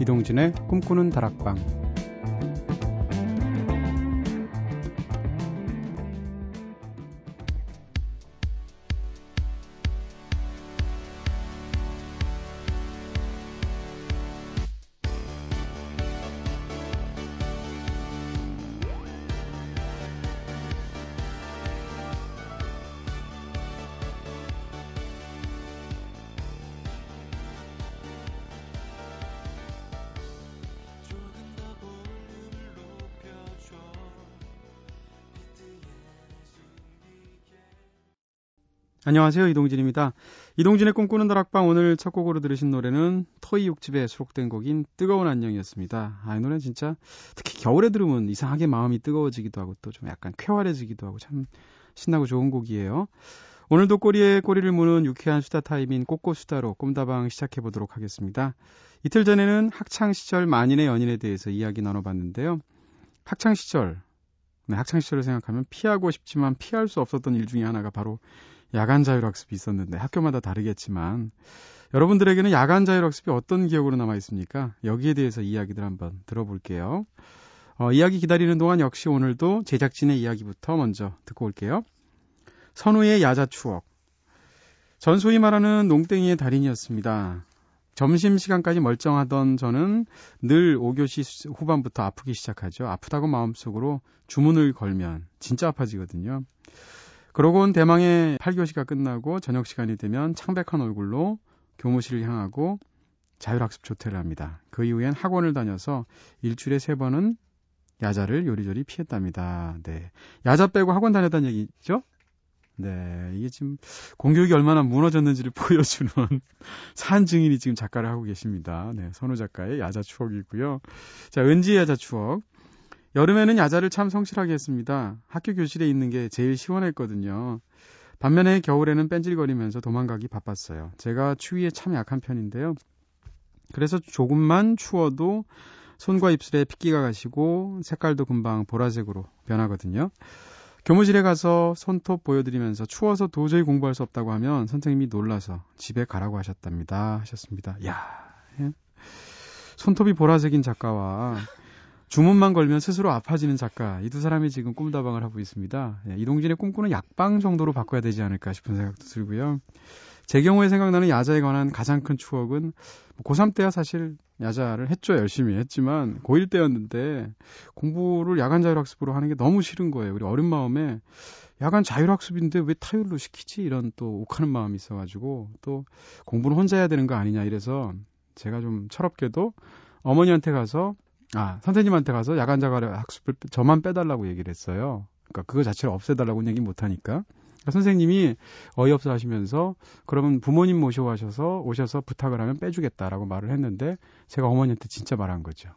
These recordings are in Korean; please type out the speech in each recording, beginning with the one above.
이동진의 꿈꾸는 다락방 안녕하세요. 이동진입니다. 이동진의 꿈꾸는 다락방 오늘 첫 곡으로 들으신 노래는 토이 육집에 수록된 곡인 뜨거운 안녕이었습니다. 아, 이 노래는 진짜 특히 겨울에 들으면 이상하게 마음이 뜨거워지기도 하고 또 좀 약간 쾌활해지기도 하고 참 신나고 좋은 곡이에요. 오늘도 꼬리에 꼬리를 무는 유쾌한 수다 타임인 꼬꼬수다로 꿈다방 시작해 보도록 하겠습니다. 이틀 전에는 학창 시절 만인의 연인에 대해서 이야기 나눠봤는데요. 학창 시절, 네, 학창 시절을 생각하면 피하고 싶지만 피할 수 없었던 일 중에 하나가 바로 야간 자율학습이 있었는데 학교마다 다르겠지만 여러분들에게는 야간 자율학습이 어떤 기억으로 남아 있습니까? 여기에 대해서 이야기들 한번 들어볼게요. 어, 이야기 기다리는 동안 역시 오늘도 제작진의 이야기부터 먼저 듣고 올게요. 선우의 야자 추억. 전 소위 말하는 농땡이의 달인이었습니다. 점심시간까지 멀쩡하던 저는 늘 5교시 후반부터 아프기 시작하죠. 아프다고 마음속으로 주문을 걸면 진짜 아파지거든요. 그러곤 대망의 8교시가 끝나고 저녁 시간이 되면 창백한 얼굴로 교무실을 향하고 자율학습 조퇴를 합니다. 그 이후엔 학원을 다녀서 일주일에 세 번은 야자를 요리조리 피했답니다. 네. 야자 빼고 학원 다녔다는 얘기죠? 네. 이게 지금 공교육이 얼마나 무너졌는지를 보여주는 산 증인이 지금 작가를 하고 계십니다. 네. 선우 작가의 야자 추억이고요. 자, 은지의 야자 추억. 여름에는 야자를 참 성실하게 했습니다. 학교 교실에 있는 게 제일 시원했거든요. 반면에 겨울에는 뺀질거리면서 도망가기 바빴어요. 제가 추위에 참 약한 편인데요. 그래서 조금만 추워도 손과 입술에 핏기가 가시고 색깔도 금방 보라색으로 변하거든요. 교무실에 가서 손톱 보여드리면서 추워서 도저히 공부할 수 없다고 하면 선생님이 놀라서 집에 가라고 하셨답니다. 하셨습니다. 야 예? 손톱이 보라색인 작가와 주문만 걸면 스스로 아파지는 작가 이 두 사람이 지금 꿈다방을 하고 있습니다. 예, 이동진의 꿈꾸는 약방 정도로 바꿔야 되지 않을까 싶은 생각도 들고요. 제 경우에 생각나는 야자에 관한 가장 큰 추억은 고3 때야 사실 야자를 했죠. 열심히 했지만 고1 때였는데 공부를 야간 자율학습으로 하는 게 너무 싫은 거예요. 우리 어린 마음에 야간 자율학습인데 왜 타율로 시키지? 이런 또 욱하는 마음이 있어가지고 또 공부는 혼자 해야 되는 거 아니냐 이래서 제가 좀 철없게도 어머니한테 가서 아, 선생님한테 가서 야간 자가를 학습을 저만 빼달라고 얘기를 했어요. 그러니까 그거 자체를 없애달라고 얘기 못 하니까. 그러니까 선생님이 어이없어 하시면서 그러면 부모님 모셔와셔서 오셔서 부탁을 하면 빼주겠다라고 말을 했는데 제가 어머니한테 진짜 말한 거죠.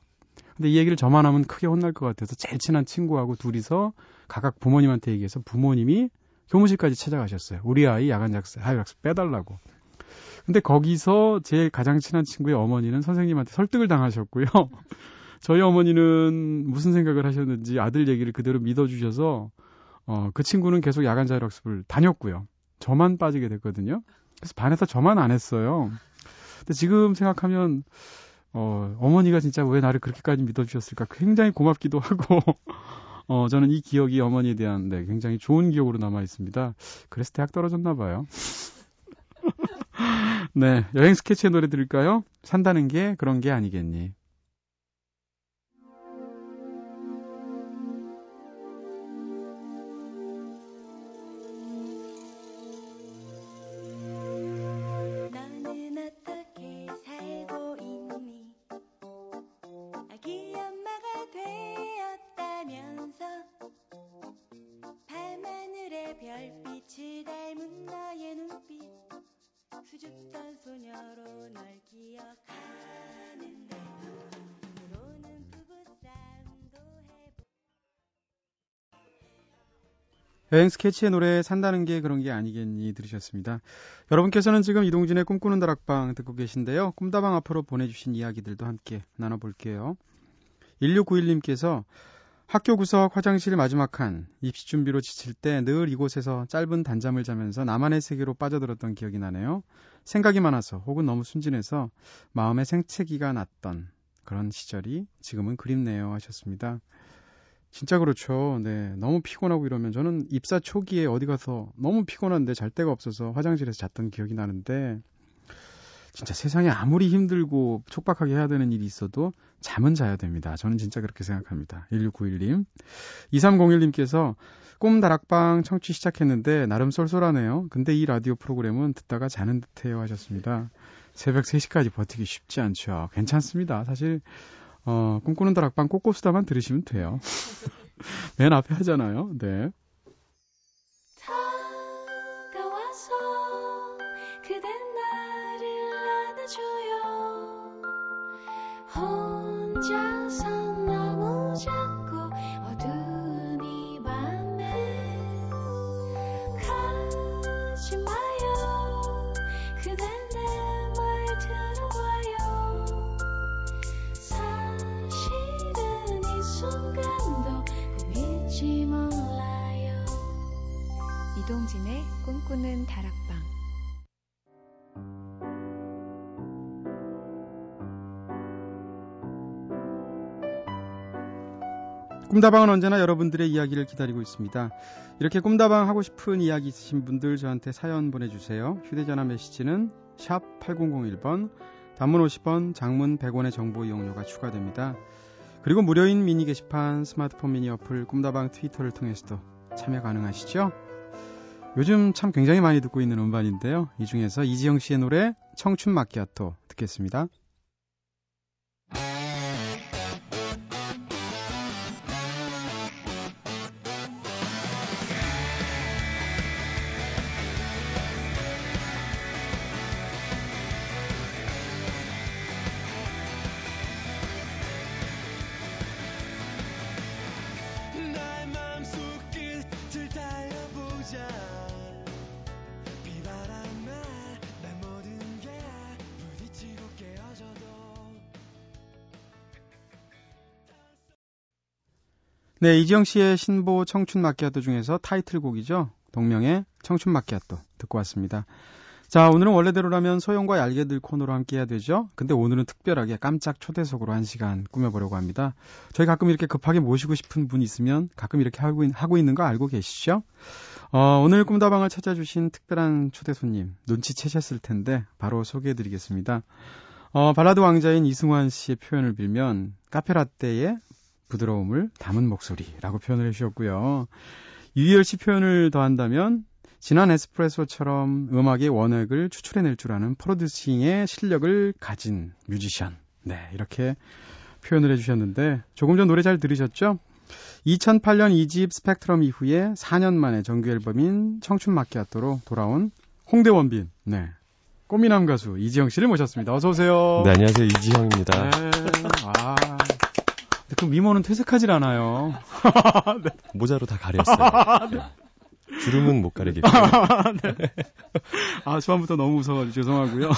근데 이 얘기를 저만 하면 크게 혼날 것 같아서 제일 친한 친구하고 둘이서 각각 부모님한테 얘기해서 부모님이 교무실까지 찾아가셨어요. 우리 아이 야간 학습, 학습 빼달라고. 근데 거기서 제일 가장 친한 친구의 어머니는 선생님한테 설득을 당하셨고요. 저희 어머니는 무슨 생각을 하셨는지 아들 얘기를 그대로 믿어주셔서 어, 그 친구는 계속 야간 자율학습을 다녔고요. 저만 빠지게 됐거든요. 그래서 반에서 저만 안 했어요. 근데 지금 생각하면 어, 어머니가 진짜 왜 나를 그렇게까지 믿어주셨을까 굉장히 고맙기도 하고 어, 저는 이 기억이 어머니에 대한 네, 굉장히 좋은 기억으로 남아 있습니다. 그래서 대학 떨어졌나 봐요. 네, 여행 스케치의 노래 들을까요? 산다는 게 그런 게 아니겠니? 여행 스케치의 노래 산다는 게 그런 게 아니겠니 들으셨습니다. 여러분께서는 지금 이동진의 꿈꾸는 다락방 듣고 계신데요. 꿈다방 앞으로 보내주신 이야기들도 함께 나눠볼게요. 1691님께서 학교 구석 화장실 마지막 칸 입시 준비로 지칠 때 늘 이곳에서 짧은 단잠을 자면서 나만의 세계로 빠져들었던 기억이 나네요. 생각이 많아서 혹은 너무 순진해서 마음에 생채기가 났던 그런 시절이 지금은 그립네요 하셨습니다. 진짜 그렇죠. 네. 너무 피곤하고 이러면 저는 입사 초기에 어디 가서 너무 피곤한데 잘 데가 없어서 화장실에서 잤던 기억이 나는데 진짜 세상에 아무리 힘들고 촉박하게 해야 되는 일이 있어도 잠은 자야 됩니다. 저는 진짜 그렇게 생각합니다. 1691님. 2301님께서 꿈 다락방 청취 시작했는데 나름 쏠쏠하네요. 근데 이 라디오 프로그램은 듣다가 자는 듯해요 하셨습니다. 새벽 3시까지 버티기 쉽지 않죠. 괜찮습니다. 사실 어, 꿈꾸는 다락방 꼬꼬수다만 들으시면 돼요. 맨 앞에 하잖아요. 네. 꿈다방은 언제나 여러분들의 이야기를 기다리고 있습니다. 이렇게 꿈다방 하고 싶은 이야기 있으신 분들 저한테 사연 보내주세요. 휴대전화 메시지는 샵 8001번, 단문 50원, 장문 100원의 정보 이용료가 추가됩니다. 그리고 무료인 미니 게시판, 스마트폰 미니 어플, 꿈다방 트위터를 통해서도 참여 가능하시죠? 요즘 참 굉장히 많이 듣고 있는 음반인데요. 이 중에서 이지영 씨의 노래 청춘 마키아토 듣겠습니다. 네, 이지영 씨의 신보 청춘 마키아토 중에서 타이틀곡이죠. 동명의 청춘 마키아토 듣고 왔습니다. 자, 오늘은 원래대로라면 소영과 얄개들 코너로 함께 해야 되죠. 근데 오늘은 특별하게 깜짝 초대석으로 한 시간 꾸며보려고 합니다. 저희 가끔 이렇게 급하게 모시고 싶은 분 있으면 가끔 이렇게 하고, 있, 하고 있는 거 알고 계시죠? 어, 오늘 꿈다방을 찾아주신 특별한 초대 손님 눈치채셨을 텐데 바로 소개해드리겠습니다. 어, 발라드 왕자인 이승환 씨의 표현을 빌면 카페라떼의 부드러움을 담은 목소리라고 표현을 해주셨고요. 유희열 씨 표현을 더한다면 진한 에스프레소처럼 음악의 원액을 추출해낼 줄 아는 프로듀싱의 실력을 가진 뮤지션. 네, 이렇게 표현을 해주셨는데 조금 전 노래 잘 들으셨죠? 2008년 2집 스펙트럼 이후에 4년 만에 정규 앨범인 청춘 마키아토로 돌아온 홍대 원빈. 네. 꽃미남 가수 이지영 씨를 모셨습니다. 어서 오세요. 네, 안녕하세요. 이지형입니다. 네. 아. 그 미모는 퇴색하질 않아요. 모자로 다 가렸어요. 네. 주름은 못 가리겠고. 아, 초반부터 너무 무서워가지고 죄송하고요.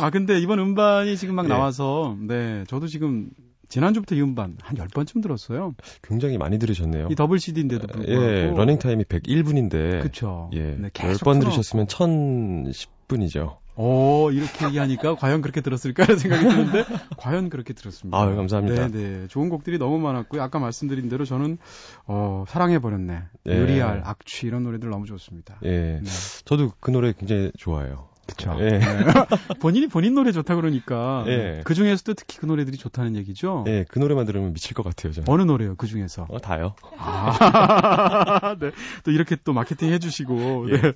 아, 근데 이번 음반이 지금 막 예. 나와서, 네, 저도 지금 지난주부터 이 음반 한 10번쯤 들었어요. 굉장히 많이 들으셨네요. 이 더블 CD인데도 불구하고. 예, 러닝 타임이 101분인데. 그쵸. 예. 네, 계속 10번 틀어놓고. 들으셨으면 1010 분이죠. 오, 이렇게 얘기하니까 과연 그렇게 들었을까 하는 생각이 드는데, 과연 그렇게 들었습니다. 아유, 감사합니다. 네, 네. 좋은 곡들이 너무 많았고요. 아까 말씀드린 대로 저는, 어, 사랑해버렸네. 예. 유리알, 악취, 이런 노래들 너무 좋습니다. 예. 네. 저도 그 노래 굉장히 좋아해요. 그쵸. 예. 본인이 본인 노래 좋다 그러니까 예. 그 중에서도 특히 그 노래들이 좋다는 얘기죠. 예, 그 노래만 들으면 미칠 것 같아요, 저는. 어느 노래요? 그 중에서. 어, 다요. 아, 네. 또 이렇게 또 마케팅 해주시고. 예. 네.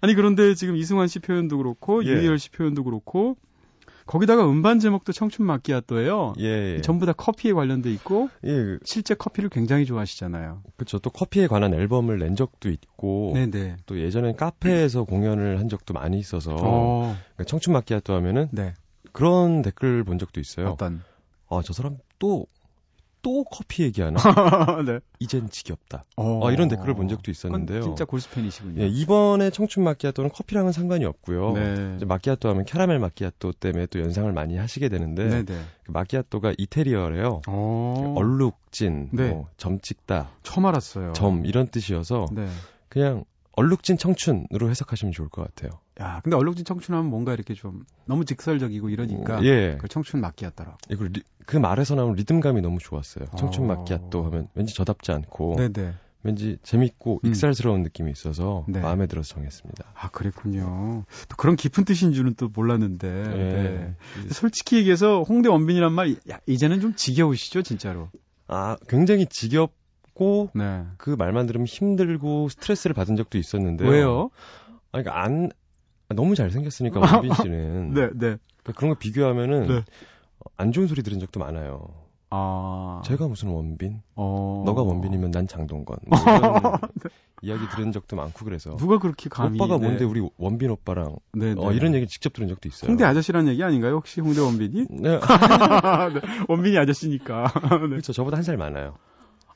아니 그런데 지금 이승환 씨 표현도 그렇고 예. 유희열 씨 표현도 그렇고 거기다가 음반 제목도 청춘 마키아토예요. 예. 예. 전부 다 커피에 관련돼 있고 예, 실제 커피를 굉장히 좋아하시잖아요. 그쵸. 또 커피에 관한 앨범을 낸 적도 있고. 네네. 또 예전엔 카페에서 공연을 한 적도 많이 있어서. 어, 그러니까 청춘 마키아토 하면은 네. 그런 댓글 본 적도 있어요. 어떤? 아, 저 사람 또, 또 커피 얘기하나? 네. 이젠 지겹다. 어, 아, 이런 댓글을 본 적도 있었는데요. 진짜 골수 팬이시군요. 예, 이번에 청춘 마키아토는 커피랑은 상관이 없고요. 네. 이제 마키아토 하면 캐러멜 마키아토 때문에 또 연상을 많이 하시게 되는데 네네. 그 마키아토가 이태리어래요. 어. 얼룩진, 네. 뭐, 점 찍다, 처음 알았어요. 점 이런 뜻이어서 네. 그냥 얼룩진 청춘으로 해석하시면 좋을 것 같아요. 야, 근데 얼룩진 청춘하면 뭔가 이렇게 좀 너무 직설적이고 이러니까 어, 예. 그 청춘 마끼아따라고. 리- 그 말에서 나오는 리듬감이 너무 좋았어요. 청춘 어. 마키아또 하면 왠지 저답지 않고 네네. 왠지 재밌고 음. 익살스러운 느낌이 있어서 네. 마음에 들어서 정했습니다. 아, 그랬군요. 또 그런 깊은 뜻인 줄은 또 몰랐는데. 예. 네. 솔직히 얘기해서 홍대 원빈이란 말, 야, 이제는 좀 지겨우시죠, 진짜로. 아, 굉장히 지겹 고 네. 그 말만 들으면 힘들고 스트레스를 받은 적도 있었는데요. 왜요? 아, 그러니까 안 너무 잘 생겼으니까 원빈 씨는 네, 네. 그러니까 그런 거 비교하면은 네. 어, 안 좋은 소리 들은 적도 많아요. 아. 제가 무슨 원빈? 어. 너가 원빈이면 난 장동건. 뭐 이런 이야기 들은 적도 많고 그래서 누가 그렇게 감히. 오빠가 네. 뭔데 우리 원빈 오빠랑 네, 네. 어, 이런 얘기 직접 들은 적도 있어요. 홍대 아저씨라는 얘기 아닌가요? 혹시 홍대 원빈이? 네. 네, 원빈이 아저씨니까. 네. 그렇죠. 저보다 한 살 많아요.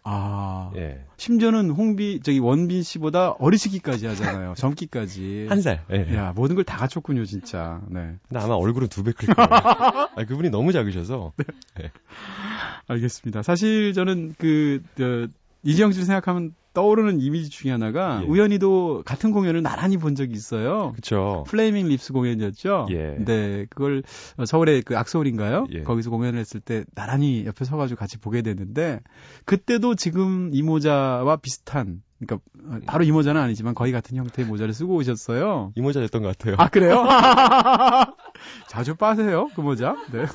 아. 예. 심지어는 홍비, 저기 원빈 씨보다 어리시기까지 하잖아요. 젊기까지. 한 살. 예. 야, 모든 걸 다 갖췄군요, 진짜. 네. 근데 아마 얼굴은 두 배 클 거예요. 아, 그분이 너무 작으셔서. 알겠습니다. 사실 저는 그, 저, 이지형 씨를 생각하면 떠오르는 이미지 중에 하나가 예. 우연히도 같은 공연을 나란히 본 적이 있어요. 그렇죠. 플레이밍 립스 공연이었죠. 예. 네, 그걸 어, 서울의 그 악스홀인가요? 예. 거기서 공연을 했을 때 나란히 옆에 서가지고 같이 보게 됐는데 그때도 지금 이 모자와 비슷한, 그러니까 어, 바로 이 모자는 아니지만 거의 같은 형태의 모자를 쓰고 오셨어요. 이 모자였던 것 같아요. 아 그래요? 자주 빠세요 그 모자? 네.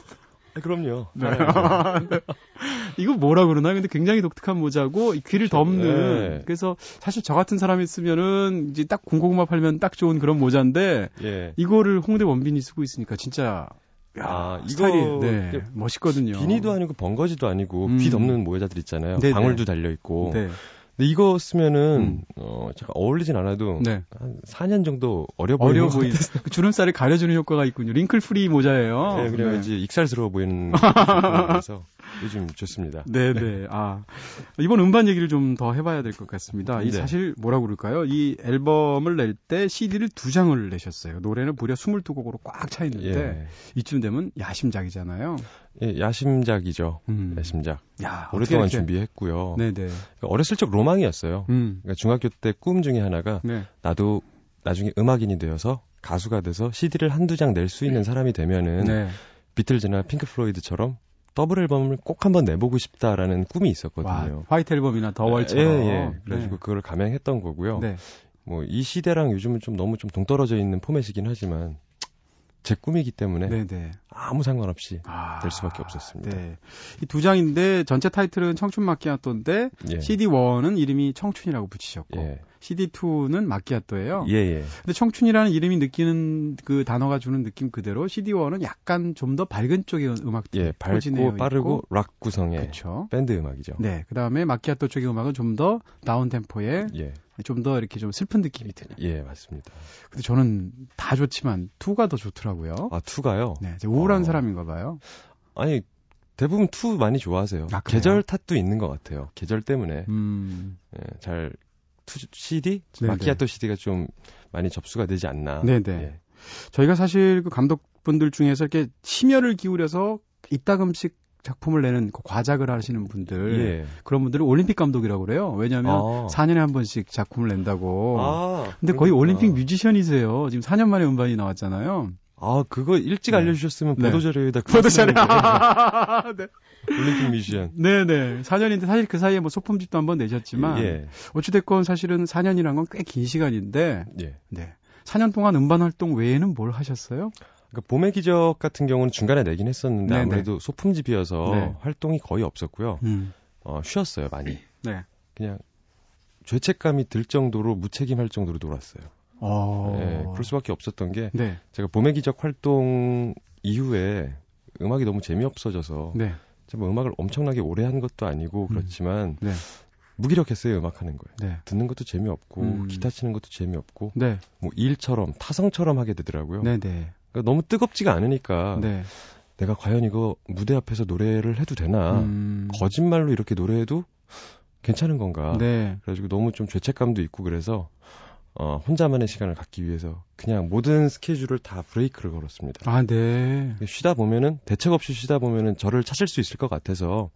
아, 그럼요. 네. 알아야죠. 이거 뭐라 그러나? 근데 굉장히 독특한 모자고 이 귀를 덮는. 네. 그래서 사실 저 같은 사람이 쓰면은 이제 딱 군고구마 팔면 딱 좋은 그런 모자인데 예. 이거를 홍대 원빈이 쓰고 있으니까 진짜 야, 아, 이거 스타일이 네, 멋있거든요. 비니도 아니고 번거지도 아니고 음. 귀 덮는 모자들 있잖아요. 네네. 방울도 달려 있고. 네. 근데 이거 쓰면은 음. 어 잠깐 어울리진 않아도 네. 한 4년 정도 어려 보이는 어려 것 보이. 그 주름살을 가려주는 효과가 있군요. wrinkle free 모자예요. 네, 그래 네. 익살스러워 보이는 그래서 요즘 좋습니다. 네 네. 아, 이번 음반 얘기를 좀 더 해봐야 될 것 같습니다. 이 네. 사실 뭐라고 그럴까요? 이 앨범을 낼 때 CD를 두 장을 내셨어요. 노래는 무려 22곡으로 꽉 차 있는데, 예. 이쯤 되면 야심작이잖아요. 예, 야심작이죠. 음. 야심작. 야, 오랫동안 준비했고요. 네네. 그러니까 어렸을 적 로망이었어요. 음. 그러니까 중학교 때 꿈 중에 하나가 네. 나도 나중에 음악인이 되어서 가수가 돼서 CD를 한두 장 낼 수 있는 사람이 되면은 네. 비틀즈나 핑크 플로이드처럼 더블 앨범을 꼭 한번 내보고 싶다라는 꿈이 와, 있었거든요. White 앨범이나 The Wall처럼. 예, 예. 그래가지고 그걸 감행했던 거고요. 네. 뭐이 시대랑 요즘은 좀 너무 좀 동떨어져 있는 포맷이긴 하지만 제 꿈이기 때문에 네. 네네. 아무 상관없이 아, 될 수밖에 없었습니다. 네. 이두 장인데 전체 타이틀은 청춘 마키아토인데 예. CD1은 이름이 청춘이라고 붙이셨고 예. CD2는 마키아토예요. 예, 예. 근데 청춘이라는 이름이 느끼는 그 단어가 주는 느낌 그대로 CD1은 약간 좀 더 밝은 쪽의 음악들 예, 밝고 빠르고 있고. 락 구성의 그렇죠. 밴드 음악이죠. 네, 그다음에 마키아토 쪽의 음악은 좀 더 downtempo에 예, 좀 더 이렇게 좀 슬픈 느낌이 드는. 예, 맞습니다. 근데 저는 다 좋지만 two가 더 좋더라고요. 아, two가요? 네, 우울한 어. 사람인가 봐요. 아니, 대부분 two 많이 좋아하세요. 아? 계절 탓도 있는 것 같아요. 계절 때문에. 음. 예, 잘, two, CD? 네네. 마키아토 CD가 좀 많이 접수가 되지 않나. 네네. 예. 저희가 사실 그 감독분들 중에서 이렇게 심혈을 기울여서 이따금씩 작품을 내는 그 과작을 하시는 분들 예. 그런 분들은 올림픽 감독이라고 그래요. 왜냐하면 아. 4년에 한 번씩 작품을 낸다고. 아, 근데 거의 그렇구나. 올림픽 뮤지션이세요. 지금 4년 만에 음반이 나왔잖아요. 아, 그거 일찍 네. 알려주셨으면 네. 보도자료에다 보도자료. 써놨는데. 네. 올림픽 뮤지션. 네네. 4년인데 사실 그 사이에 뭐 소품집도 한번 내셨지만 예. 어찌됐건 사실은 4년이란 건 꽤 긴 시간인데 예. 네. 4년 동안 음반 활동 외에는 뭘 하셨어요? 그러니까 봄의 기적 같은 경우는 중간에 내긴 했었는데 네네. 아무래도 소품집이어서 네. 활동이 거의 없었고요. 음. 어, 쉬었어요, 많이. 네. 그냥 죄책감이 들 정도로 무책임할 정도로 놀았어요. 어. 예, 그럴 수밖에 없었던 게 네. 제가 봄의 기적 활동 이후에 음악이 너무 재미없어져서 네. 제가 뭐 음악을 엄청나게 오래 한 것도 아니고 그렇지만 네. 무기력했어요 음악 하는 거에 네. 듣는 것도 재미없고 음. 기타 치는 것도 재미없고 네. 뭐 일처럼 타성처럼 하게 되더라고요. 네. 네. 그러니까 너무 뜨겁지가 않으니까 네. 내가 과연 이거 무대 앞에서 노래를 해도 되나 음. 거짓말로 이렇게 노래해도 괜찮은 건가 네. 그래가지고 너무 좀 죄책감도 있고 그래서 어, 혼자만의 시간을 갖기 위해서 그냥 모든 스케줄을 다 브레이크를 걸었습니다. 아, 네. 쉬다 보면은 대책 없이 쉬다 보면은 저를 찾을 수 있을 것 같아서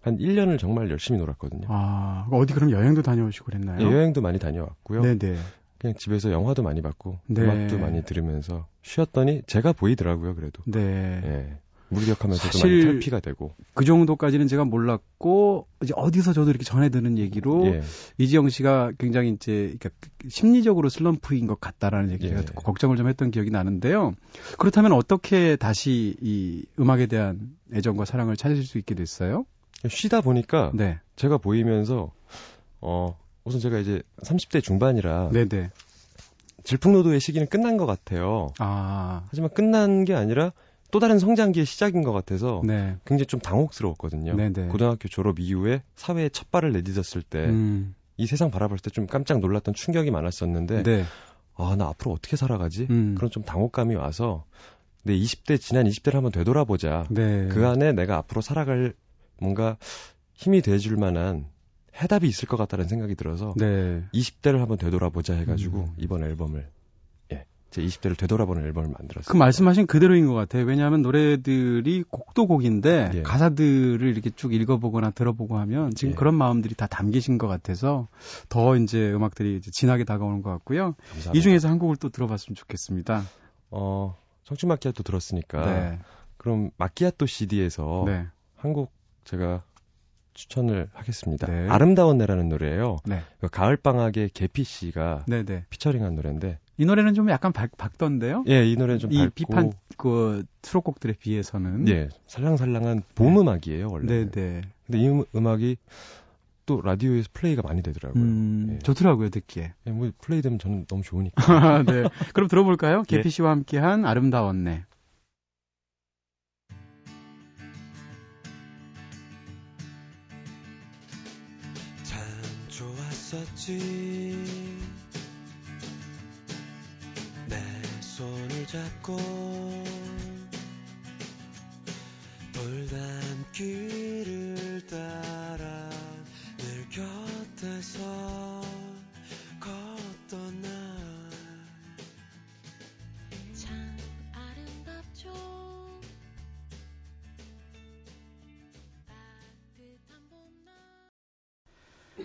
한 1년을 정말 열심히 놀았거든요. 아, 어디 그럼 여행도 다녀오시고 그랬나요? 예, 여행도 많이 다녀왔고요. 네네. 그냥 집에서 영화도 많이 봤고 네. 음악도 많이 들으면서 쉬었더니 제가 보이더라고요. 그래도 네. 예. 무기력하면서도 많이 탈피가 되고 그 정도까지는 제가 몰랐고 이제 어디서 저도 이렇게 전해 듣는 얘기로 예. 이지영 씨가 굉장히 이제 그러니까 심리적으로 슬럼프인 것 같다라는 얘기 제가 예. 듣고 걱정을 좀 했던 기억이 나는데요. 그렇다면 어떻게 다시 이 음악에 대한 애정과 사랑을 찾으실 수 있게 됐어요? 쉬다 보니까 네. 제가 보이면서 어 우선 제가 이제 30대 중반이라 네, 네. 질풍노도의 시기는 끝난 것 같아요. 아. 하지만 끝난 게 아니라 또 다른 성장기의 시작인 것 같아서 네. 굉장히 좀 당혹스러웠거든요. 네네. 고등학교 졸업 이후에 사회에 첫 발을 내딛었을 때이 음. 세상 바라볼 때 좀 깜짝 놀랐던 충격이 많았었는데 네. 아 나 앞으로 어떻게 살아가지? 음. 그런 좀 당혹감이 와서 내 20대 지난 20대를 한번 되돌아보자. 네. 그 안에 내가 앞으로 살아갈 뭔가 힘이 돼줄 만한 해답이 있을 것 같다는 생각이 들어서 네. 20대를 한번 되돌아보자 해가지고 음. 이번 앨범을 예, 제 20대를 되돌아보는 앨범을 만들었어요. 그 말씀하신 그대로인 것 같아요. 왜냐하면 노래들이 곡도 곡인데 예. 가사들을 이렇게 쭉 읽어보거나 들어보고 하면 지금 예. 그런 마음들이 다 담기신 것 같아서 더 이제 음악들이 이제 진하게 다가오는 것 같고요. 감사합니다. 이 중에서 한 곡을 또 들어봤으면 좋겠습니다. 어, 청춘 마키아또 들었으니까 네. 그럼 마키아또 CD에서 네. 한곡 제가 추천을 하겠습니다. 네. 아름다운 내라는 노래예요. 네. 그 가을 방학에 개피 씨가 네, 네. 피처링한 노래인데 이 노래는 좀 약간 밝, 밝던데요? 예, 이 노래는 좀 이 밝고 비판 그 수록곡들에 비해서는 예, 살랑살랑한 봄 음악이에요, 원래. 네, 네. 근데 이 음- 음악이 또 라디오에서 플레이가 많이 되더라고요. 음, 예. 좋더라고요, 듣기에. 예, 뭐 플레이 되면 저는 너무 좋으니까. 네. 그럼 들어볼까요? 예. 개피 씨와 함께한 아름다웠네. 좋았었지 내 손을 잡고 돌담길을 따라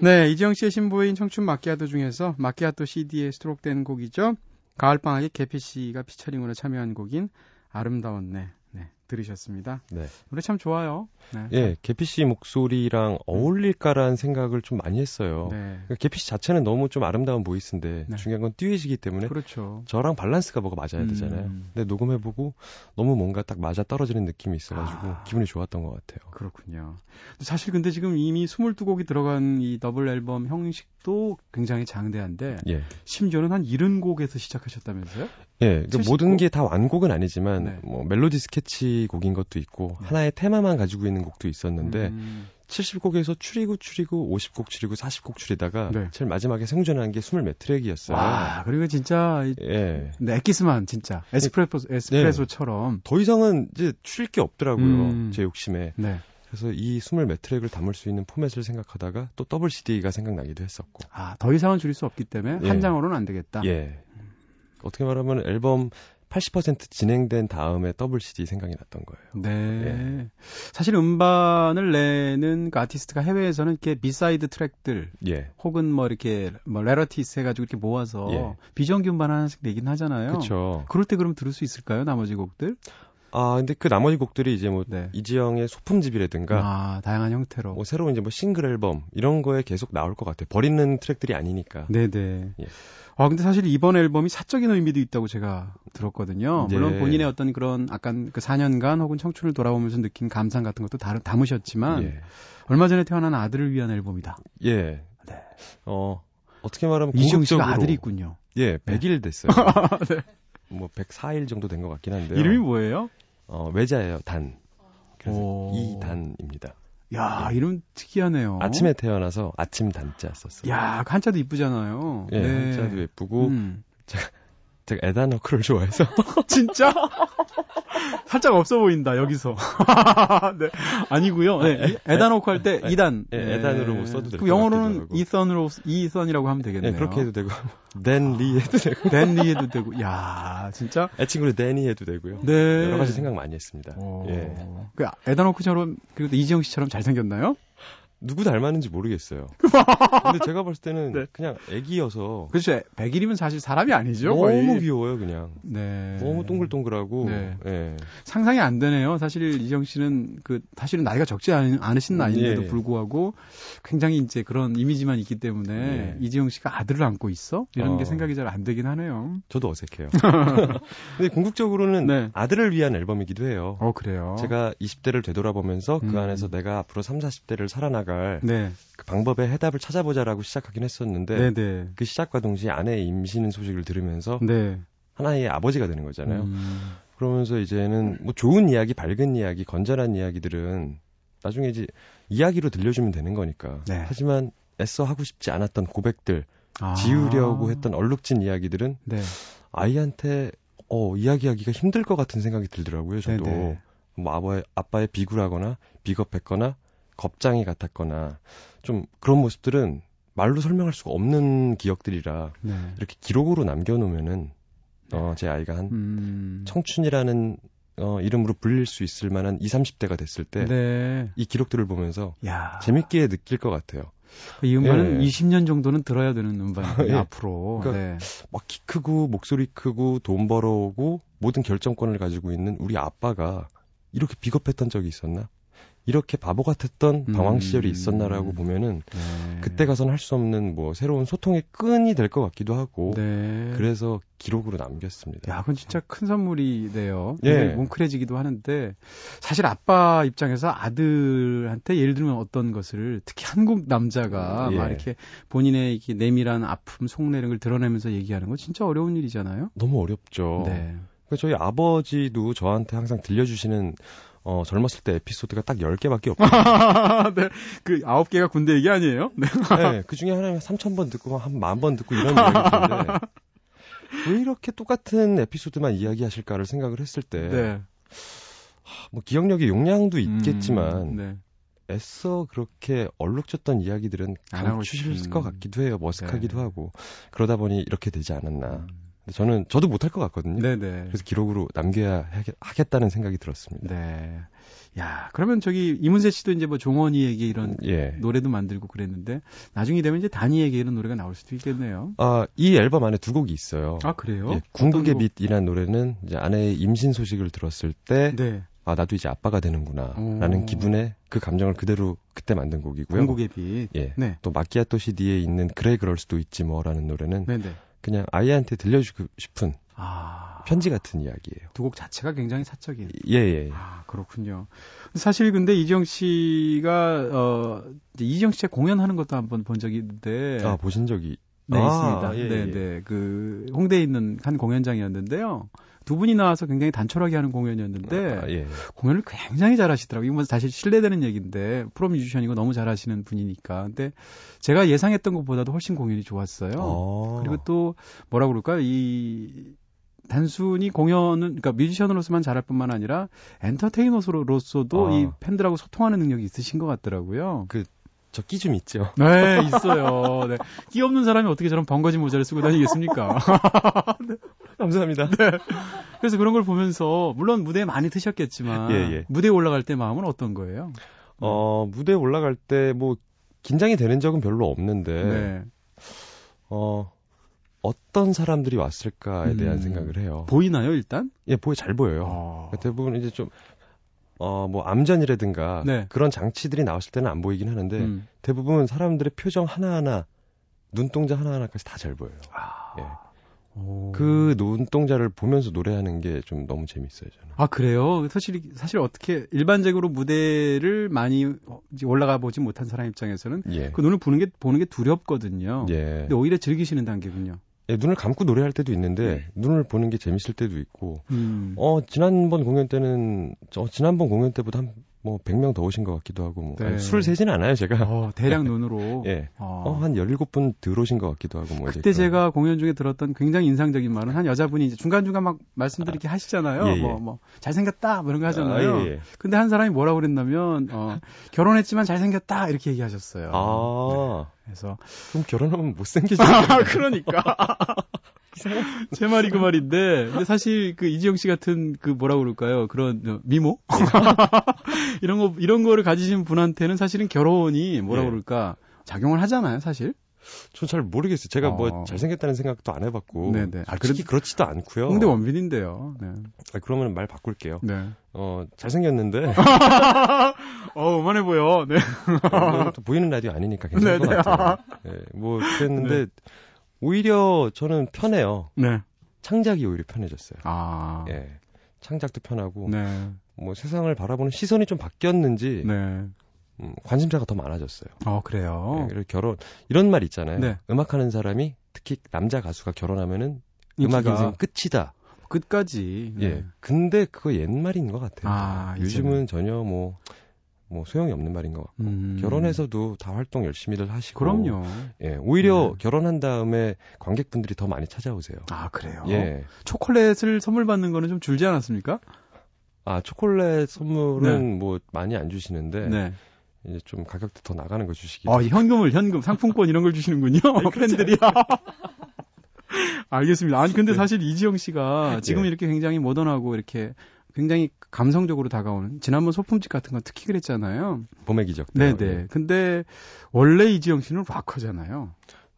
네, 이지형 씨의 신보인 청춘 마키아토 중에서 마키아토 CD에 수록된 곡이죠. 가을방학의 계피 씨가 피처링으로 참여한 곡인 아름다웠네. 네, 들으셨습니다. 네. 노래 참 좋아요. 네. 예, 계피 씨 목소리랑 어울릴까라는 생각을 좀 많이 했어요. 네. 그러니까 계피 씨 자체는 너무 좀 아름다운 voice인데 네. 중요한 건 듀엣이기 때문에 그렇죠. 저랑 밸런스가 뭐가 맞아야 되잖아요. 음. 근데 녹음해보고 너무 뭔가 딱 맞아 떨어지는 느낌이 있어가지고 아. 기분이 좋았던 것 같아요. 그렇군요. 사실 근데 지금 이미 22곡이 들어간 이 더블 앨범 형식도 굉장히 장대한데 예. 심지어는 한 70곡에서 시작하셨다면서요? 예, 그러니까 70곡? 모든 게 다 완곡은 아니지만 네. 뭐 멜로디 스케치 곡인 것도 있고 네. 하나의 테마만 가지고 있는 곡도 있었는데 음, 70곡에서 추리고 추리고 50곡 추리고 40곡 추리다가 네. 제일 마지막에 생존한 게24 트랙이었어요. 와, 그리고 진짜 이- 예. 네, 엑기스만 진짜 에스프레소 에스프레소처럼 더 이상은 이제 추릴 게 없더라고요. 음. 제 욕심에. 네. 그래서 이24 트랙을 담을 수 있는 포맷을 생각하다가 또 더블 CD가 생각나기도 했었고. 아, 더 이상은 줄일 수 없기 때문에 예. 한 장으로는 안 되겠다. 예. 어떻게 말하면 앨범 80% 진행된 다음에 더블 CD 생각이 났던 거예요. 네. 예. 사실 음반을 내는 그 아티스트가 해외에서는 이렇게 B-side 트랙들 예. 혹은 뭐 이렇게 뭐 rarities 해가지고 이렇게 모아서 예. 비정규 음반 하나씩 내긴 하잖아요. 그렇죠. 그럴 때 그럼 들을 수 있을까요? 나머지 곡들? 아, 근데 그 나머지 곡들이 이제 뭐 네. 이지영의 소품집이라든가 아, 다양한 형태로. 뭐 새로운 이제 뭐 싱글 앨범 이런 거에 계속 나올 것 같아요. 버리는 트랙들이 아니니까. 네네. 예. 아, 근데 사실 이번 앨범이 사적인 의미도 있다고 제가 들었거든요. 물론 네. 본인의 어떤 그런 약간 그 4년간 혹은 청춘을 돌아보면서 느낀 감상 같은 것도 다, 담으셨지만 예. 얼마 전에 태어난 아들을 위한 앨범이다. 예. 네. 어, 어떻게 말하면 씨가 궁극적으로 아들이 있군요. 예, 100일 됐어요. 네. 뭐 104일 정도 된 것 같긴 한데요. 이름이 뭐예요? 어, 외자예요. 단. 그래서 오. 이단입니다. 야, 이름 특이하네요. 아침에 태어나서 아침 단자 썼어요. 야, 그 한자도 이쁘잖아요. 예, 네. 한자도 예쁘고 음. 제가 에다너크를 좋아해서 진짜? 살짝 없어 보인다, 여기서. 네. 아니고요. 네. 에다노크 할때 에- 2단. 예, 에단으로 뭐 써도 될것 그 영어로는. 이선으로, 이선이라고 하면 되겠네요. 예, 그렇게 해도 되고 댄리 해도 되고 댄리 해도 되고. 야 진짜? 애칭으로 데니 해도 되고요. 네. 여러 가지 생각 많이 했습니다. 오. 예. 그 에다노크처럼, 그리고 또 이지영 씨처럼 잘 생겼나요? 누구 닮았는지 모르겠어요. 근데 제가 봤을 때는 네. 그냥 애기여서 그렇죠. 백일이면 사실 사람이 아니죠. 너무 거의. 귀여워요, 그냥. 네. 너무 동글동글하고. 네. 예. 상상이 안 되네요. 사실 이정 씨는 그 사실은 나이가 적지 않, 않으신 나이인데도 예. 불구하고 굉장히 이제 그런 이미지만 있기 때문에 예. 이지영 씨가 아들을 안고 있어 이런 게 어. 생각이 잘 안 되긴 하네요. 저도 어색해요. 근데 궁극적으로는 네. 아들을 위한 앨범이기도 해요. 어 그래요. 제가 20대를 되돌아보면서 음. 그 안에서 내가 앞으로 3, 40대를 살아나 갈 네, 그 방법의 해답을 찾아보자라고 시작하긴 했었는데 네, 네, 그 시작과 동시에 아내의 임신 소식을 들으면서 네. 하나의 아버지가 되는 거잖아요. 음, 그러면서 이제는 뭐 좋은 이야기, 밝은 이야기, 건전한 이야기들은 나중에 이제 이야기로 들려주면 되는 거니까. 네. 하지만 애써 하고 싶지 않았던 고백들, 아. 지우려고 했던 얼룩진 이야기들은 네, 아이한테 어, 이야기하기가 힘들 것 같은 생각이 들더라고요. 저도 네네. 뭐 아빠의, 아빠의 비굴하거나 비겁했거나 겁장이 같았거나 좀 그런 모습들은 말로 설명할 수가 없는 기억들이라 네. 이렇게 기록으로 남겨놓으면은 어, 제 아이가 한 음, 청춘이라는 어, 이름으로 불릴 수 있을 만한 20, 30대가 됐을 때이 네. 기록들을 보면서 야, 재밌게 느낄 것 같아요. 이 음반은 예. 20년 정도는 들어야 되는 음반이에요. 예. 앞으로. 그러니까 네. 막키 크고 목소리 크고 돈 벌어오고 모든 결정권을 가지고 있는 우리 아빠가 이렇게 비겁했던 적이 있었나? 이렇게 바보 같았던 방황 시절이 음. 있었나라고 보면은 네. 그때 가서는 할 수 없는 뭐 새로운 소통의 끈이 될 것 같기도 하고 네. 그래서 기록으로 남겼습니다. 야, 그건 진짜 큰 선물이네요. 예. 뭉클해지기도 하는데 사실 아빠 입장에서 아들한테 예를 들면 어떤 것을 특히 한국 남자가 예. 막 이렇게 본인의 이렇게 내밀한 아픔, 속내 이런 걸 드러내면서 얘기하는 건 진짜 어려운 일이잖아요. 너무 어렵죠. 네. 그러니까 저희 아버지도 저한테 항상 들려주시는 어, 젊었을 때 에피소드가 딱 10개밖에 없어요. 네. 그 아홉 개가 군대 얘기 아니에요? 네. 네, 그 중에 하나면 3,000번 듣고 한 만 번 듣고 이런 이야기인데 왜 이렇게 똑같은 에피소드만 이야기하실까를 생각을 했을 때, 네. 뭐 기억력의 용량도 있겠지만 음, 네. 애써 그렇게 얼룩졌던 이야기들은 감추실. 것 같기도 해요. 머쓱하기도 네. 하고 그러다 보니 이렇게 되지 않았나. 음. 근데 저는 저도 못할 것 같거든요. 네네. 그래서 기록으로 남겨야 하겠- 하겠다는 생각이 들었습니다. 네. 야, 그러면 저기 이문세 씨도 이제 뭐 종원이에게 이런 예. 노래도 만들고 그랬는데 나중에 되면 이제 다니에게 이런 노래가 나올 수도 있겠네요. 아, 이 앨범 안에 두 곡이 있어요. 아 그래요? 예, 궁극의? 빛이라는 노래는 이제 아내의 임신 소식을 들었을 때 네. 아 나도 이제 아빠가 되는구나 오. 라는 기분에 그 감정을 그대로 그때 만든 곡이고요. 궁극의 빛. 예. 네. 또 마키아토 CD에 있는 그래 그럴 수도 있지 뭐라는 노래는 네네. 그냥 아이한테 들려주고 싶은 아. 편지 같은 이야기예요. 두 곡 자체가 굉장히 사적이에요. 예, 예. 아, 그렇군요. 사실 근데 이정 씨가 어 이정 씨가 공연하는 것도 한번 본 적이 있는데 아, 보신 적이 네, 아, 있습니다. 예, 네, 예. 네. 그 홍대에 있는 한 공연장이었는데요. 두 분이 나와서 굉장히 단촐하게 하는 공연이었는데 아, 예. 공연을 굉장히 잘하시더라고요. 이건 뭐 사실 실례되는 얘기인데 프로 뮤지션이고 너무 잘하시는 분이니까. 근데 제가 예상했던 것보다도 훨씬 공연이 좋았어요. 아. 그리고 또 뭐라 그럴까 이 단순히 공연은 그러니까 뮤지션으로서만 잘할 뿐만 아니라 엔터테이너로서도 아. 이 팬들하고 소통하는 능력이 있으신 것 같더라고요. 저끼 좀 있죠. 네, 있어요. 네. 끼 없는 사람이 어떻게 저런 벙거지 모자를 쓰고 다니겠습니까? 감사합니다. 그래서 그런 걸 보면서 물론 무대에 많이 트셨겠지만 예, 예. 무대에 올라갈 때 마음은 어떤 거예요? 어, 무대에 올라갈 때 뭐 긴장이 되는 적은 별로 없는데 네. 어 어떤 사람들이 왔을까에 대한 음. 생각을 해요. 보이나요, 일단? 예, 보여 잘 보여요. 어. 대부분 이제 좀, 어, 뭐, 암전이라든가, 네. 그런 장치들이 나왔을 때는 안 보이긴 하는데, 음. 대부분 사람들의 표정 하나하나, 눈동자 하나하나까지 다 잘 보여요. 예. 오. 그 눈동자를 보면서 노래하는 게 좀 너무 재밌어요, 저는. 아 그래요? 사실 사실 어떻게 일반적으로 무대를 많이 어, 올라가 보지 못한 사람 입장에서는 예. 그 눈을 보는 게 보는 게 두렵거든요. 예. 근데 오히려 즐기시는 단계군요. 예, 눈을 감고 노래할 때도 있는데, 눈을 보는 게 재밌을 때도 있고, 음. 어, 지난번 공연 때는, 저, 지난번 공연 때보다 한, 뭐, 100명 더 오신 것 같기도 하고, 뭐, 네. 술 세지는 않아요, 제가. 어, 대량 눈으로. 예. 어. 어, 한 17분 들어오신 것 같기도 하고, 뭐, 그때 제가 공연 중에 들었던 굉장히 인상적인 말은 한 여자분이 이제 중간중간 막 말씀드리게 하시잖아요. 예, 예. 뭐, 뭐, 잘생겼다, 뭐 이런 거 하잖아요. 아, 예, 예. 근데 한 사람이 뭐라고 그랬냐면, 어, 결혼했지만 잘생겼다, 이렇게 얘기하셨어요. 아, 그래서. 그럼 결혼하면 못생기죠. 아, 그러니까. 제 말이 그 말인데, 근데 사실 그 이지영 씨 같은 그 뭐라 그럴까요? 그런 어, 미모? 이런 거, 이런 거를 가지신 분한테는 사실은 결혼이 뭐라 예. 그럴까? 작용을 하잖아요, 사실. 전 잘 모르겠어요. 제가 어. 뭐 잘생겼다는 생각도 안 해봤고. 네네. 아, 솔직히 그렇 지도 않고요. 홍대 원빈인데요. 네. 아, 그러면 말 바꿀게요. 네. 어, 잘생겼는데 어, 오만해 보여. 네. 뭐, 또 보이는 라디오 아니니까 괜찮을 네네. 것 같아요. 예, 뭐 그랬는데 오히려 저는 편해요. 네. 창작이 오히려 편해졌어요. 아. 예. 창작도 편하고 네. 뭐 세상을 바라보는 시선이 좀 바뀌었는지 네. 음, 관심사가 더 많아졌어요. 어, 그래요. 예, 그리고 결혼 이런 말 있잖아요. 네. 음악하는 사람이 특히 남자 가수가 결혼하면은 음악 인생 끝이다. 끝까지. 네. 예. 근데 그거 옛말인 것 같아요. 아, 요즘은 전혀 뭐, 뭐 소용이 없는 말인 것 같고. 음. 결혼해서도 다 활동 열심히들 하시고. 그럼요. 예. 오히려 네. 결혼한 다음에 관객분들이 더 많이 찾아오세요. 아, 그래요. 예. 초콜릿을 선물 받는 거는 좀 줄지 않았습니까? 아, 초콜릿 선물은 뭐 많이 안 주시는데. 네. 이제 좀 가격도 더 나가는 거 주시기. 어, 이 현금을, 현금, 상품권 이런 걸 주시는군요. 팬들이. 알겠습니다. 아니, 근데 사실 이지영 씨가 지금 예. 이렇게 굉장히 모던하고 이렇게 굉장히 감성적으로 다가오는, 지난번 소품집 같은 건 특히 그랬잖아요. 봄의 기적. 네네. 근데 원래 이지형 씨는 락커잖아요.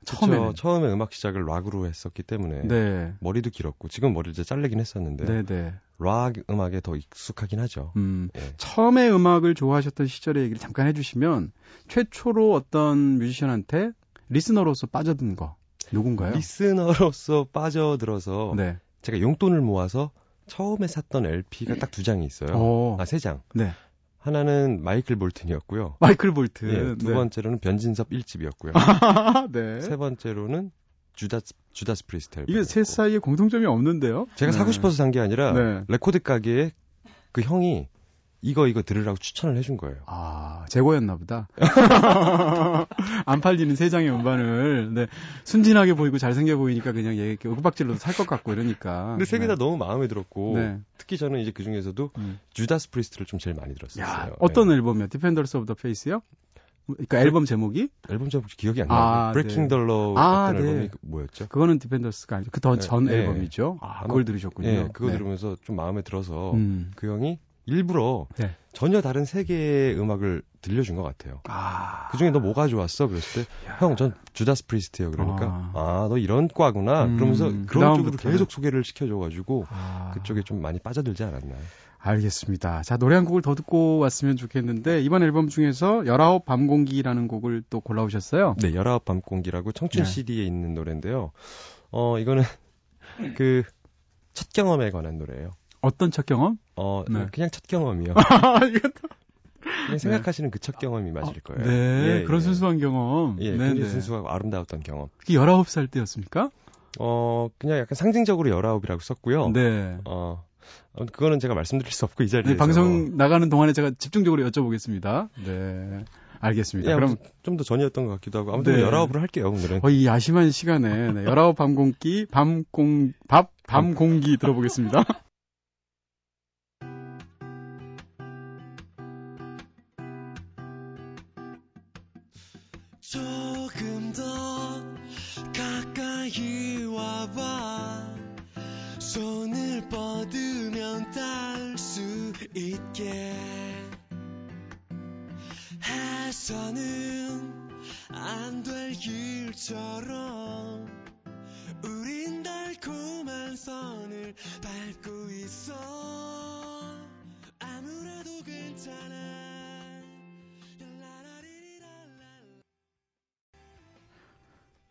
처음에. 처음에 음악 시작을 락으로 했었기 때문에 네. 머리도 길었고 지금 머리를 이제 자르긴 했었는데 네네. 락 음악에 더 익숙하긴 하죠. 음. 예. 처음에 음악을 좋아하셨던 시절의 얘기를 잠깐 해주시면 최초로 어떤 뮤지션한테 listener로서 빠져든 거 누군가요? listener로서 빠져들어서 네. 제가 용돈을 모아서 처음에 샀던 LP가 딱 두 장이 있어요. 오. 아, 세 장. 네. 하나는 마이클 볼튼이었고요. 마이클 볼튼. 예, 두 네. 번째로는 변진섭 1집이었고요. 네. 세 번째로는 주다스, 주다스 프리스트 앨범. 이게 셋 사이에 공통점이 없는데요. 제가 네. 사고 싶어서 산 게 아니라 네. 레코드 가게에 그 형이 이거 이거 들으라고 추천을 해준 거예요. 아, 재고였나 보다. 안 팔리는 세 장의 음반을, 네. 순진하게 보이고 잘생겨 보이니까 그냥 얘 이렇게 윽박질러도 살것 같고 이러니까. 근데 세개다 네. 너무 마음에 들었고 네. 특히 저는 이제 그 중에서도 음. 주다스 프리스트를 좀 제일 많이 들었어요. 야, 네. 어떤 앨범이요? Defenders of the Faith요? 그러니까 앨범 제목이? 앨범 제목 기억이 안 아, 나요. Breaking 네. the Law 아, 어떤 네. 앨범이 그 뭐였죠? 그거는 Defenders가 아니죠. 그더전 네, 네. 앨범이죠. 아, 그걸 들으셨군요. 예, 그거 네. 들으면서 좀 마음에 들어서 음. 그 형이 일부러 네. 전혀 다른 세계의 음악을 들려준 것 같아요. 아. 그 중에 너 뭐가 좋았어? 그랬을 때, 형, 전 주다스 프리스트요. 그러니까, 아. 아, 너 이런 과구나. 음, 그러면서 그 그런 쪽으로 다음부터는- 계속 소개를 시켜줘가지고, 아. 그쪽에 좀 많이 빠져들지 않았나. 알겠습니다. 자, 노래 한 곡을 더 듣고 왔으면 좋겠는데, 이번 앨범 중에서 19 밤공기라는 곡을 또 골라오셨어요. 네, 열아홉 밤공기라고 청춘 네. CD에 있는 노래인데요. 어, 이거는 그, 첫 경험에 관한 노래예요. 어떤 첫 경험? 어, 네. 그냥 첫 경험이요. 그냥 생각하시는 그첫 경험이 맞을 거예요. 네, 예, 그런 예. 순수한 경험. 예, 네, 네. 순수하고 아름다웠던 경험. 그게 19살 때였습니까? 어, 그냥 약간 상징적으로 열아홉이라고 썼고요. 네. 어, 그거는 제가 말씀드릴 수 없고 이 자리에서. 네, 방송 나가는 동안에 제가 집중적으로 여쭤보겠습니다. 네. 알겠습니다. 예, 그럼 좀 더 전이었던 것 같기도 하고 아무튼 네. 열아홉으로 할게요 오늘은. 거의 이 야심한 시간에 네, 19 밤공기, 밤공, 밥, 밤공기 들어보겠습니다. 뻗으면 닿을 수 있게 해서는 안 될 일처럼 우린 달콤한 선을 밟고 있어 아무래도 괜찮아.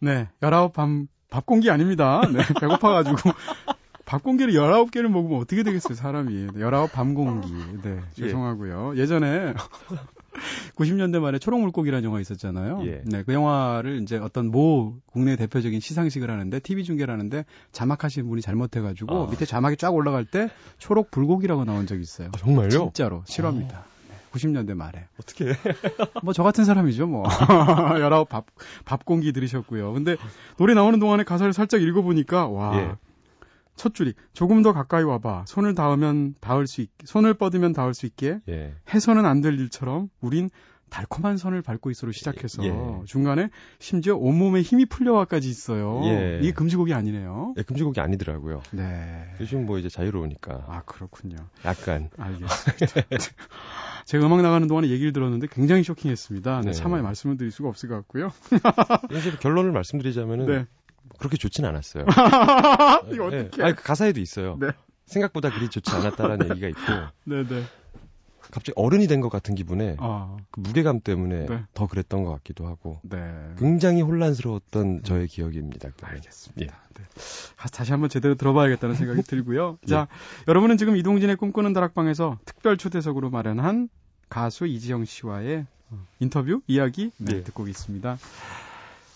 네, 19 밤, 밥공기 아닙니다. 네, 배고파가지고. 밥공기를 19개를 먹으면 어떻게 되겠어요, 사람이. 19 밤 공기. 네, 죄송하고요. 예전에 90년대 말에 초록물고기라는 영화 있었잖아요. 예. 네, 그 영화를 이제 어떤 모 국내 대표적인 시상식을 하는데, TV 중계를 하는데, 자막하시는 분이 잘못해가지고, 아. 밑에 자막이 쫙 올라갈 때, 초록 불고기라고 나온 적이 있어요. 아, 정말요? 진짜로. 실화입니다. 네, 90년대 말에. 어떻게? 뭐 저 같은 사람이죠, 뭐. 19 밥, 밥 공기 들으셨고요. 근데 노래 나오는 동안에 가사를 살짝 읽어보니까, 와. 예. 첫 줄이, 조금 더 가까이 와봐. 손을 닿으면 닿을 수 있게, 손을 뻗으면 닿을 수 있게, 예. 해서는 안 될 일처럼, 우린 달콤한 선을 밟고 있어로 시작해서 예. 중간에 심지어 온몸에 힘이 풀려와까지 있어요. 예. 이게 금지곡이 아니네요. 예, 금지곡이 아니더라고요. 네. 요즘 뭐 이제 자유로우니까 아 그렇군요. 약간 알겠습니다. 제가 음악 나가는 동안에 얘기를 들었는데 굉장히 쇼킹했습니다. 네, 네. 차마 말씀을 드릴 수가 없을 것 같고요. 이제 결론을 말씀드리자면은 네. 그렇게 좋진 않았어요. 이거 예. 어떻게? 아니, 그 가사에도 있어요. 네. 생각보다 그리 좋지 않았다라는 얘기가 있고 네네. 갑자기 어른이 된 것 같은 기분에 아, 그 무게감 때문에 네. 더 그랬던 것 같기도 하고 네. 굉장히 혼란스러웠던 저의 기억입니다. 그거는. 알겠습니다. 네. 아, 다시 한번 제대로 들어봐야겠다는 생각이 들고요. 예. 자, 여러분은 지금 이동진의 꿈꾸는 다락방에서 특별 초대석으로 마련한 가수 이지영 씨와의 어, 인터뷰 이야기 네, 예. 듣고 있습니다.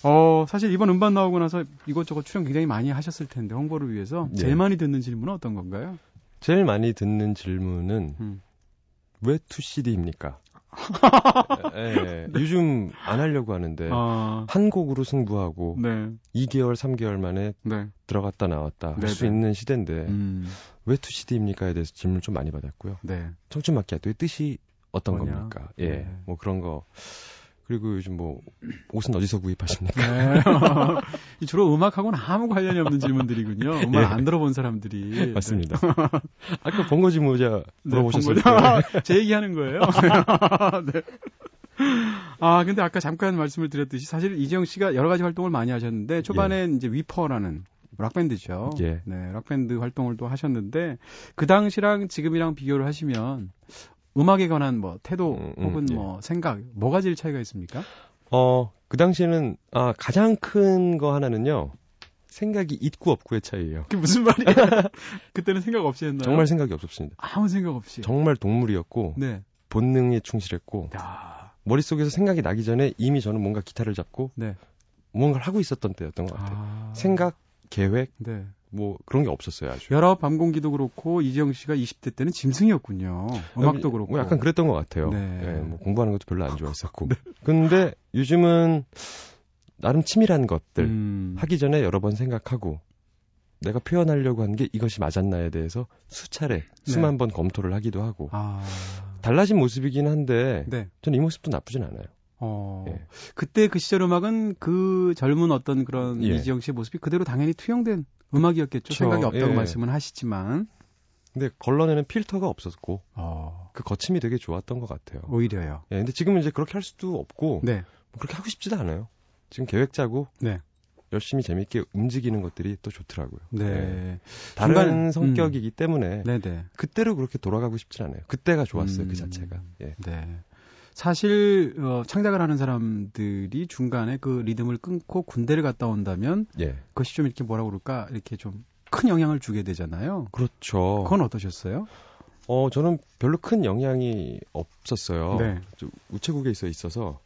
어, 사실 이번 음반 나오고 나서 이것저것 출연 굉장히 많이 하셨을 텐데 홍보를 위해서 예. 제일 많이 듣는 질문은 어떤 건가요? 제일 많이 듣는 질문은 음. 왜 2CD입니까? 예, 요즘 안 하려고 하는데 아, 한 곡으로 승부하고 네, 2개월, 3개월 만에 네, 들어갔다 나왔다 할수 네네. 있는 시대인데 음, 왜 2CD입니까에 대해서 질문 좀 많이 받았고요. 네, 청춘 마키아토의 뜻이 어떤 뭐냐? 겁니까? 예, 네. 뭐 그런 거. 그리고 요즘 뭐 옷은 어디서 구입하십니까? 네. 이 주로 음악하고는 아무 관련이 없는 질문들이군요. 음악 예. 안 들어본 사람들이. 맞습니다. 아까 번거지 모자 네, 물어보셨을 때 거죠? 제 얘기하는 거예요. 네. 아, 근데 아까 잠깐 말씀을 드렸듯이 사실 이지영 씨가 여러 가지 활동을 많이 하셨는데 초반에 이제 위퍼라는 락밴드죠. 예. 네, 락밴드 활동을 또 하셨는데 그 당시랑 지금이랑 비교를 하시면 음악에 관한 뭐 태도 음, 음, 혹은 예. 뭐 생각 뭐가 제일 차이가 있습니까? 어, 그 당시에는 아, 가장 큰 거 하나는요. 생각이 있고 없고의 차이예요. 그게 무슨 말이에요? 그때는 생각 없이 했나요? 정말 생각이 없었습니다. 아무 생각 없이. 정말 동물이었고 네. 본능에 충실했고 야. 머릿속에서 생각이 나기 전에 이미 저는 뭔가 기타를 잡고 네. 뭔가를 하고 있었던 때였던 것 같아요. 아. 생각, 계획 네. 뭐 그런 게 없었어요 아주. 열아홉 밤공기도 그렇고 이지영 씨가 20대 때는 짐승이었군요. 음악도 그렇고. 뭐 약간 그랬던 것 같아요. 네. 예, 뭐 공부하는 것도 별로 안 좋아했었고. 근데 요즘은 나름 치밀한 것들 음. 하기 전에 여러 번 생각하고 내가 표현하려고 한 게 이것이 맞았나에 대해서 수차례 수만 번 검토를 하기도 하고 네. 아. 달라진 모습이긴 한데 네. 전이 모습도 나쁘진 않아요. 어. 예. 그때 그 시절 음악은 그 젊은 어떤 그런 예. 이지영 씨의 모습이 그대로 당연히 투영된 음악이었겠죠. 그쵸. 생각이 없다고 예. 말씀은 하시지만. 근데 걸러내는 필터가 없었고 어. 그 거침이 되게 좋았던 것 같아요. 오히려요. 예, 근데 지금은 이제 그렇게 할 수도 없고 네. 뭐 그렇게 하고 싶지도 않아요. 지금 계획 짜고 네. 열심히 재밌게 움직이는 것들이 또 좋더라고요. 네. 예. 다른 중간- 성격이기 때문에 네, 네. 그때로 그렇게 돌아가고 싶진 않아요. 그때가 좋았어요, 음. 그 자체가. 예. 네. 사실 어, 창작을 하는 사람들이 중간에 그 리듬을 끊고 군대를 갔다 온다면 예. 그것이 좀 이렇게 뭐라 그럴까 이렇게 좀 큰 영향을 주게 되잖아요. 그렇죠. 그건 어떠셨어요? 어, 저는 별로 큰 영향이 없었어요. 네. 좀 우체국에 있어 있어서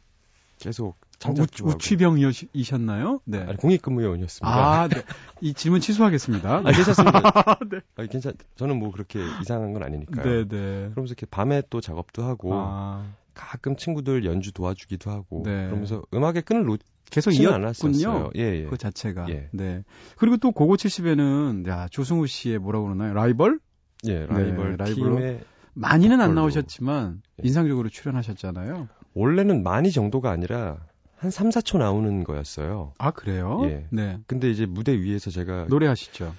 계속 어, 창작도 우, 하고. 우취병이셨나요? 네. 아니, 공익근무요원이었습니다. 아, 네. 이 질문 취소하겠습니다. 아, 괜찮습니다. 네. 아니, 괜찮, 저는 뭐 그렇게 이상한 건 아니니까요. 네, 네. 그러면서 이렇게 밤에 또 작업도 하고, 아, 가끔 친구들 연주 도와주기도 하고, 네. 그러면서 음악의 끈을 놓지는 계속. 않았었어요. 예, 예. 그 자체가. 예. 네. 그리고 또 고고 70에는 야, 조승우 씨의 뭐라고 그러나요? 라이벌? 예, 라이벌 네. 팀에 많이는 안. 나오셨지만 예. 인상적으로 출연하셨잖아요. 원래는 많이 정도가 아니라 한 3, 4초 나오는 거였어요. 아, 그래요? 예. 네. 근데 이제 무대 위에서 제가 노래하시죠.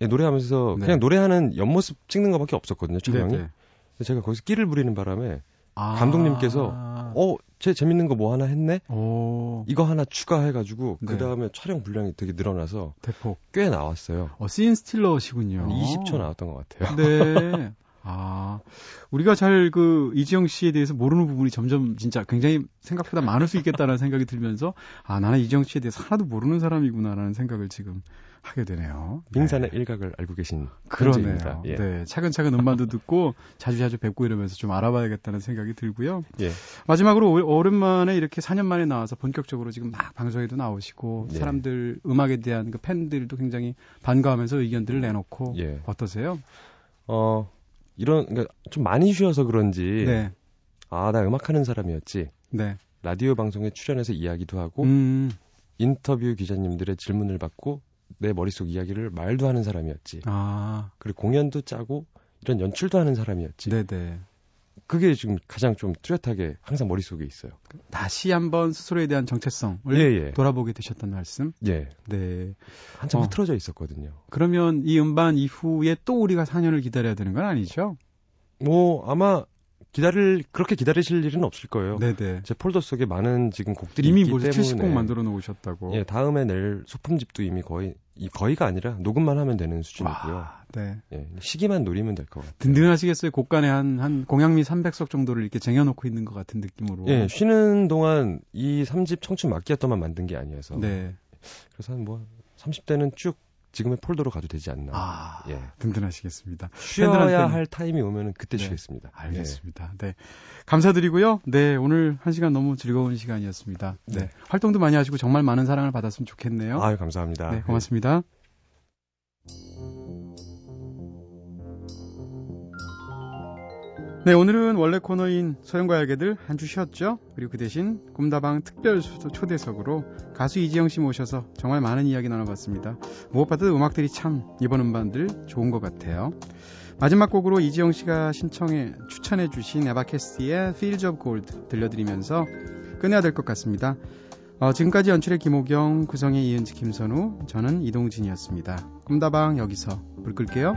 예, 노래하면서 네. 그냥 노래하는 옆모습 찍는 것밖에 없었거든요, 촬영이. 네, 네. 근데 제가 거기서 끼를 부리는 바람에 아. 감독님께서 어, 쟤 재밌는 거 뭐 하나 했네? 오, 이거 하나 추가해가지고 네. 그 다음에 촬영 분량이 되게 늘어나서 대폭. 꽤 나왔어요. 어, 씬 스틸러시군요. 한 20초 나왔던 것 같아요. 네. 아, 우리가 잘 그 이지영 씨에 대해서 모르는 부분이 점점 진짜 굉장히 생각보다 많을 수 있겠다라는 생각이 들면서 아, 나는 이지영 씨에 대해서 하나도 모르는 사람이구나라는 생각을 지금 하게 되네요. 네. 빙산의 일각을 알고 계신 그러네요. 예. 네, 차근차근 음반도 듣고 자주자주 뵙고 이러면서 좀 알아봐야겠다는 생각이 들고요. 예. 마지막으로 오- 오랜만에 이렇게 4년 만에 나와서 본격적으로 지금 막 방송에도 나오시고 예. 사람들 음악에 대한 그 팬들도 굉장히 반가워하면서 의견들을 내놓고 예. 어떠세요? 어, 이런, 그러니까 좀 많이 쉬어서 그런지, 네, 아, 나 음악하는 사람이었지. 네. 라디오 방송에 출연해서 이야기도 하고, 음, 인터뷰 기자님들의 질문을 받고, 내 머릿속 이야기를 말도 하는 사람이었지. 아, 그리고 공연도 짜고, 이런 연출도 하는 사람이었지. 네네. 그게 지금 가장 좀 뚜렷하게 항상 머릿속에 있어요. 다시 한번 스스로에 대한 정체성을 예, 예. 돌아보게 되셨던 말씀. 예. 네. 한참 어. 흐트러져 있었거든요. 그러면 이 음반 이후에 또 우리가 4년을 기다려야 되는 건 아니죠? 뭐 아마 기다릴 그렇게 기다리실 일은 없을 거예요. 네네. 제 폴더 속에 많은 지금 곡들이 이미 있기 벌써 때문에 70곡 만들어 놓으셨다고. 예, 다음에 낼 소품집도 이미 거의 이 거의가 아니라 녹음만 하면 되는 수준이고요. 와, 네. 예, 시기만 노리면 될 것 같아요. 든든하시겠어요. 곡간에 한, 한 공양미 300석 정도를 이렇게 쟁여놓고 있는 것 같은 느낌으로. 예, 쉬는 동안 이 3집 청춘 마키아토만 만든 게 아니어서 네. 그래서 한 뭐 30대는 쭉 지금의 폴더로 가도 되지 않나. 아, 예. 든든하시겠습니다. 쉬어야 할 타임이 오면은 그때 네. 쉬겠습니다. 알겠습니다. 네. 감사드리고요. 네, 오늘 한 시간 너무 즐거운 시간이었습니다. 네. 네. 활동도 많이 하시고 정말 많은 사랑을 받았으면 좋겠네요. 예. 아유, 감사합니다. 네, 고맙습니다. 네, 오늘은 원래 코너인 소영과 알게들 한 주 쉬었죠. 그리고 그 대신 꿈다방 특별 수- 초대석으로 가수 이지영 씨 모셔서 정말 많은 이야기 나눠봤습니다. 무엇보다도 음악들이 참 이번 음반들 좋은 것 같아요. 마지막 곡으로 이지영 씨가 신청해 추천해 주신 에바캐스티의 Fields of Gold 들려드리면서 끝내야 될 것 같습니다. 어, 지금까지 연출의 김호경, 구성의 이은지, 김선우, 저는 이동진이었습니다. 꿈다방 여기서 불 끌게요.